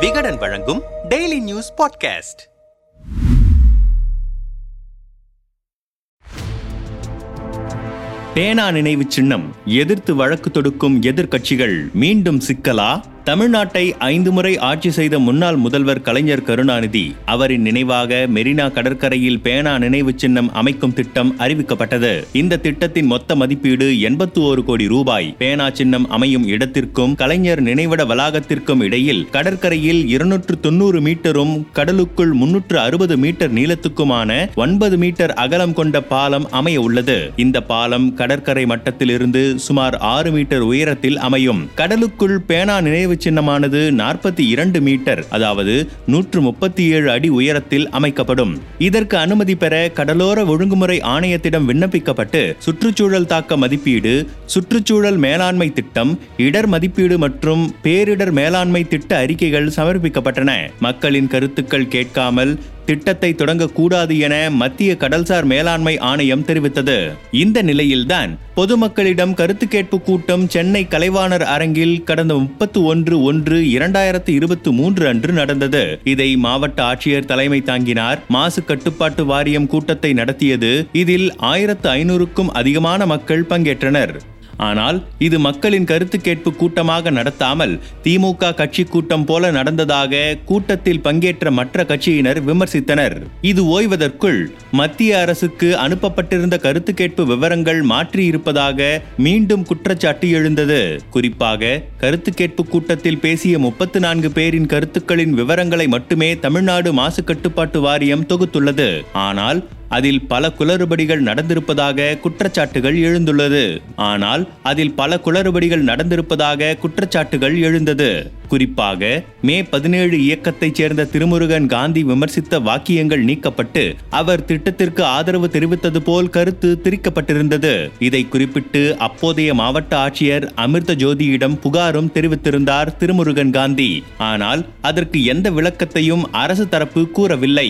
விகடன் வழங்கும் daily news podcast பேனா நினைவு சின்னம் எதிர்த்து வழக்கு தொடுக்கும் எதிர்க்கட்சிகள் மீண்டும் சிக்கலா? தமிழ்நாட்டை ஐந்து முறை ஆட்சி செய்த முன்னாள் முதல்வர் கலைஞர் கருணாநிதி அவரின் நினைவாக மெரினா கடற்கரையில் பேனா நினைவு சின்னம் அமைக்கும் திட்டம் அறிவிக்கப்பட்டது. இந்த திட்டத்தின் மொத்த மதிப்பீடு எண்பத்தி ஒரு கோடி ரூபாய். பேனா சின்னம் அமையும் இடத்திற்கும் கலைஞர் நினைவிட வளாகத்திற்கும் இடையில் கடற்கரையில் இருநூற்று தொண்ணூறு மீட்டரும் கடலுக்குள் முன்னூற்று அறுபது மீட்டர் நீளத்துக்குமான ஒன்பது மீட்டர் அகலம் கொண்ட பாலம் அமைய உள்ளது. இந்த பாலம் கடற்கரை மட்டத்திலிருந்து சுமார் ஆறு மீட்டர் உயரத்தில் அமையும். கடலுக்குள் பேனா நினைவு சின்னமானது நாற்பத்தி இரண்டு மீட்டர் அதாவது நூற்று முப்பத்தி ஏழு அடி உயரத்தில் அமைக்கப்படும். இதற்கு அனுமதி பெற கடலோர ஒழுங்குமுறை ஆணையத்திடம் விண்ணப்பிக்கப்பட்டு சுற்றுச்சூழல் தாக்க மதிப்பீடு சுற்றுச்சூழல் மேலாண்மை திட்டம் இடர் மதிப்பீடு மற்றும் பேரிடர் மேலாண்மை திட்ட அறிக்கைகள் சமர்ப்பிக்கப்பட்டன. மக்களின் கருத்துக்கள் கேட்காமல் திட்டத்தை தொடங்கக்கூடாது என மத்திய கடல்சார் மேலாண்மை ஆணையம் தெரிவித்தது. இந்த நிலையில்தான் பொதுமக்களிடம் கருத்து கேட்பு கூட்டம் சென்னை கலைவாணர் அரங்கில் கடந்த முப்பத்து ஒன்று ஒன்று இரண்டாயிரத்து இருபத்தி மூன்று அன்று நடந்தது. இதை மாவட்ட ஆட்சியர் தலைமை தாங்கினார். மாசு கட்டுப்பாட்டு வாரியம் கூட்டத்தை நடத்தியது. இதில் ஆயிரத்து ஐநூறுக்கும் அதிகமான மக்கள் பங்கேற்றனர். ஆனால் இது மக்களின் கருத்து கேட்பு கூட்டமாக நடத்தாமல் திமுக கட்சி கூட்டம் போல நடந்ததாக கூட்டத்தில் பங்கேற்ற மற்ற கட்சியினர் விமர்சித்தனர். இது ஓய்வதற்குள் மத்திய அரசுக்கு அனுப்பப்பட்டிருந்த கருத்து கேட்பு விவரங்கள் மாற்றியிருப்பதாக மீண்டும் குற்றச்சாட்டு எழுந்தது. குறிப்பாக கருத்து கேட்பு கூட்டத்தில் பேசிய முப்பத்து நான்கு பேரின் கருத்துக்களின் விவரங்களை மட்டுமே தமிழ்நாடு மாசு கட்டுப்பாட்டு வாரியம் தொகுத்துள்ளது. ஆனால் அதில் பல குளறுபடிகள் நடந்திருப்பதாக குற்றச்சாட்டுகள் எழுந்துள்ளது. ஆனால் அதில் பல குளறுபடிகள் நடந்திருப்பதாக குற்றச்சாட்டுகள் எழுந்தது. குறிப்பாக மே பதினேழு இயக்கத்தைச் சேர்ந்த திருமுருகன் காந்தி விமர்சித்த வாக்கியங்கள் நீக்கப்பட்டு அவர் திட்டத்திற்கு ஆதரவு தெரிவித்தது போல் கருத்து திரிக்கப்பட்டிருந்தது. இதை குறிப்பிட்டு அப்போதைய மாவட்ட ஆட்சியர் அமிர்த ஜோதியிடம் புகாரும் தெரிவித்திருந்தார் திருமுருகன் காந்தி. ஆனால் அதற்கு எந்த விளக்கத்தையும் அரசு தரப்பு கூறவில்லை.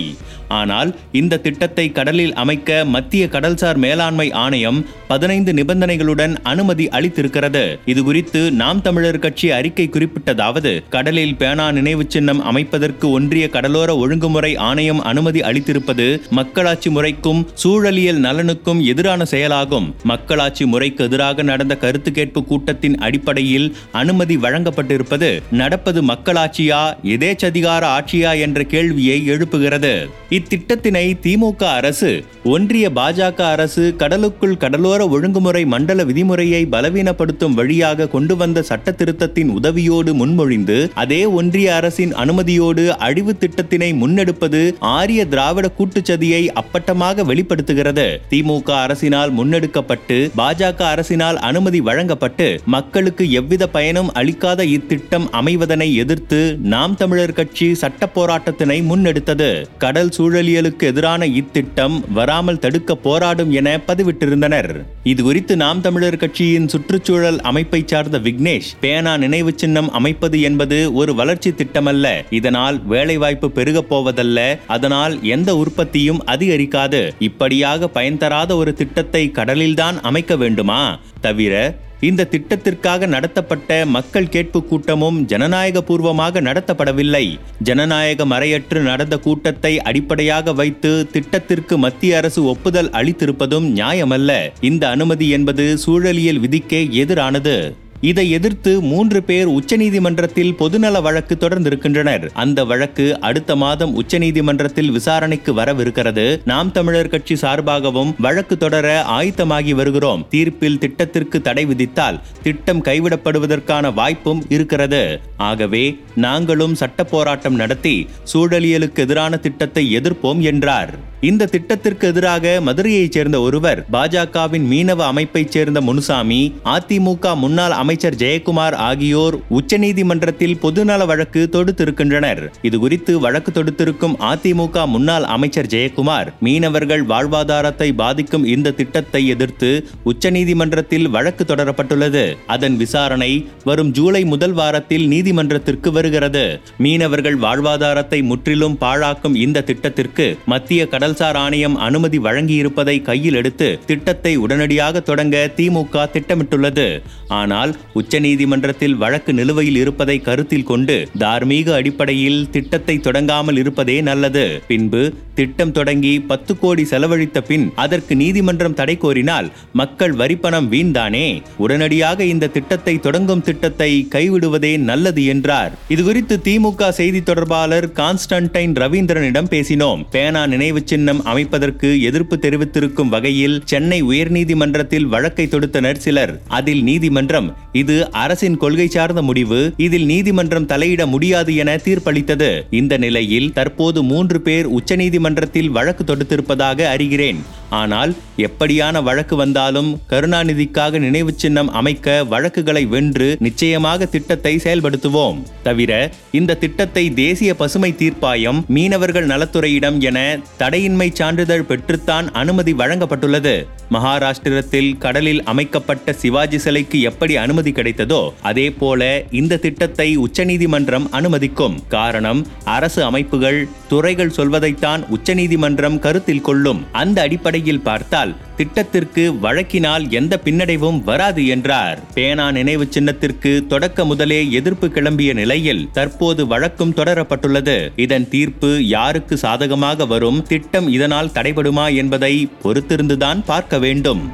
ஆனால் இந்த திட்டத்தை கடலில் அமைக்க மத்திய கடல்சார் மேலாண்மை ஆணையம் பதினைந்து நிபந்தனைகளுடன் அனுமதி அளித்திருக்கிறது. இதுகுறித்து நாம் தமிழர் கட்சி அறிக்கை குறிப்பிட்டதாவது கடலில் பேனா நினைவு சின்னம் அமைப்பதற்கு ஒன்றிய கடலோர ஒழுங்குமுறை ஆணையம் அனுமதி அளித்திருப்பது மக்களாட்சி முறைக்கும் சூழலியல் நலனுக்கும் எதிரான செயலாகும். மக்களாட்சி முறைக்கு எதிராக நடந்த கருத்து கேட்பு கூட்டத்தின் அடிப்படையில் அனுமதி வழங்கப்பட்டிருப்பது நடப்பது மக்களாட்சியா எதேச்சதிகார ஆட்சியா என்ற கேள்வியை எழுப்புகிறது. இத்திட்டத்தினை திமுக அரசு ஒன்றிய பாஜக அரசு கடலுக்குள் கடலோர ஒழுங்குமுறை மண்டல விதிமுறையை பலவீனப்படுத்தும் வழியாக கொண்டு வந்த சட்ட திருத்தத்தின் உதவியோடு முன்மொழி புரிந்து அதே ஒன்றிய அரசின் அனுமதியோடு அழிவு திட்டத்தினை முன்னெடுப்பது ஆரிய திராவிட கூட்டுச்சதியை அப்பட்டமாக வெளிப்படுத்துகிறது. திமுக அரசினால் முன்னெடுக்கப்பட்டு பாஜக அரசினால் அனுமதி வழங்கப்பட்டு மக்களுக்கு எவ்வித பயனும் அளிக்காத இத்திட்டம் அமைவதனை எதிர்த்து நாம் தமிழர் கட்சி சட்ட போராட்டத்தினை முன்னெடுத்தது. கடல் சூழலியலுக்கு எதிரான இத்திட்டம் வராமல் தடுக்க போராடும் என பதிவிட்டிருந்தனர். இது குறித்து நாம் தமிழர் கட்சியின் சுற்றுச்சூழல் அமைப்பை சார்ந்த விக்னேஷ் பேனா நினைவு சின்னம் அமைப்பது என்பது ஒரு வளர்ச்சி திட்டமல்ல. இதனால் வேலைவாய்ப்பு பெருகப் போவதல்ல. அதனால் எந்த உற்பத்தியும் அதிகரிக்காது. இப்படியாக பயன் தராத ஒரு திட்டத்தை கடலில்தான் அமைக்க வேண்டுமா? தவிர இந்த திட்டத்திற்காக நடத்தப்பட்ட மக்கள் கேட்பு கூட்டமும் ஜனநாயக பூர்வமாக நடத்தப்படவில்லை. ஜனநாயக மறையற்று நடந்த கூட்டத்தை அடிப்படையாக வைத்து திட்டத்திற்கு மத்திய அரசு ஒப்புதல் அளித்திருப்பதும் நியாயமல்ல. இந்த அனுமதி என்பது சூழலியல் விதிக்கே எதிரானது. இதை எதிர்த்து மூன்று பேர் உச்சநீதிமன்றத்தில் பொதுநல வழக்கு தொடர்ந்திருக்கின்றனர். அந்த வழக்கு அடுத்த மாதம் உச்சநீதிமன்றத்தில் விசாரணைக்கு வரவிருக்கிறது. நாம் தமிழர் கட்சி சார்பாகவும் வழக்கு தொடர ஆயத்தமாகி வருகிறோம். தீர்ப்பில் திட்டத்திற்கு தடை விதித்தால் திட்டம் கைவிடப்படுவதற்கான வாய்ப்பும் இருக்கிறது. ஆகவே நாங்களும் சட்ட போராட்டம் நடத்தி சூழலியலுக்கு எதிரான திட்டத்தை எதிர்ப்போம் என்றார். இந்த திட்டத்திற்கு எதிராக மதுரையைச் சேர்ந்த ஒருவர் பாஜகவின் மீனவ அமைப்பைச் சேர்ந்த முனுசாமி அதிமுக முன்னாள் அமைச்சர் ஜெயக்குமார் ஆகியோர் உச்சநீதிமன்றத்தில் பொதுநல வழக்கு தொடுத்திருக்கின்றனர். இதுகுறித்து வழக்கு தொடுத்திருக்கும் அதிமுக முன்னாள் அமைச்சர் ஜெயக்குமார் மீனவர்கள் வாழ்வாதாரத்தை பாதிக்கும் இந்த திட்டத்தை எதிர்த்து உச்சநீதிமன்றத்தில் வழக்கு தொடரப்பட்டுள்ளது. அதன் விசாரணை வரும் ஜூலை முதல் வாரத்தில் நீதிமன்றத்திற்கு வருகிறது. மீனவர்கள் வாழ்வாதாரத்தை முற்றிலும் பாழாக்கும் இந்த திட்டத்திற்கு மத்திய கடல்சார் ஆணையம் அனுமதி வழங்கியிருப்பதை கையில் எடுத்து திட்டத்தை உடனடியாக தொடங்க திமுக திட்டமிட்டுள்ளது. ஆனால் உச்சநீதிமன்றத்தில் வழக்கு நிலுவையில் இருப்பதை கருத்தில் கொண்டு தார்மீக அடிப்படையில் திட்டத்தை தொடங்காமல் இருப்பதே நல்லது. பின்பு திட்டம் தொடங்கி பத்து கோடி செலவழித்த பின் அதற்கு நீதிமன்றம் தடை கோரினால் மக்கள் வரிப்பணம் வீண்தானே? உடனடியாக இந்த திட்டத்தை தொடங்கும் திட்டத்தை கைவிடுவதே நல்லது என்றார். இதுகுறித்து திமுக செய்தி தொடர்பாளர் கான்ஸ்டன்டைன் ரவீந்திரனிடம் பேசினோம். பேனா நினைவு சின்னம் அமைப்பதற்கு எதிர்ப்பு தெரிவித்திருக்கும் வகையில் சென்னை உயர்நீதிமன்றத்தில் வழக்கை தொடுத்தனர் சிலர். அதில் நீதிமன்றம் இது அரசின் கொள்கை சார்ந்த முடிவு. இதில் நீதிமன்றம் தலையிட முடியாது என தீர்ப்பளித்தது. இந்த நிலையில் தற்போது மூன்று பேர் உச்சநீதிமன்றத்தில் வழக்கு தொடுத்திருப்பதாக அறிகிறேன். ஆனால் எப்படியான வழக்கு வந்தாலும் கருணாநிதிக்காக நினைவு சின்னம் அமைக்க வழக்குகளை வென்று நிச்சயமாக திட்டத்தை செயல்படுத்துவோம். தவிர இந்த திட்டத்தை தேசிய பசுமை தீர்ப்பாயம் மீனவர்கள் நலத்துறையிடம் என தடையின்மை சான்றிதழ் பெற்றுத்தான் அனுமதி வழங்கப்பட்டுள்ளது. மகாராஷ்டிரத்தில் கடலில் அமைக்கப்பட்ட சிவாஜி சிலைக்கு எப்படி அனுமதி அனுமதி கிடைத்ததோ அதே போல இந்த திட்டத்தை உச்சநீதிமன்றம் அனுமதிக்கும். காரணம் அரசு அமைப்புகள் துறைகள் சொல்வதைத்தான் உச்சநீதிமன்றம் கருத்தில் கொள்ளும். அந்த அடிப்படையில் பார்த்தால் திட்டத்திற்கு வழக்கினால் எந்த பின்னடைவும் வராது என்றார். பேனா நினைவு சின்னத்திற்கு தொடக்க முதலே எதிர்ப்பு கிளம்பிய நிலையில் தற்போது வழக்கும் தொடரப்பட்டுள்ளது. இதன் தீர்ப்பு யாருக்கு சாதகமாக வரும் திட்டம் இதனால் தடைபடுமா என்பதை பொறுத்திருந்துதான் பார்க்க வேண்டும்.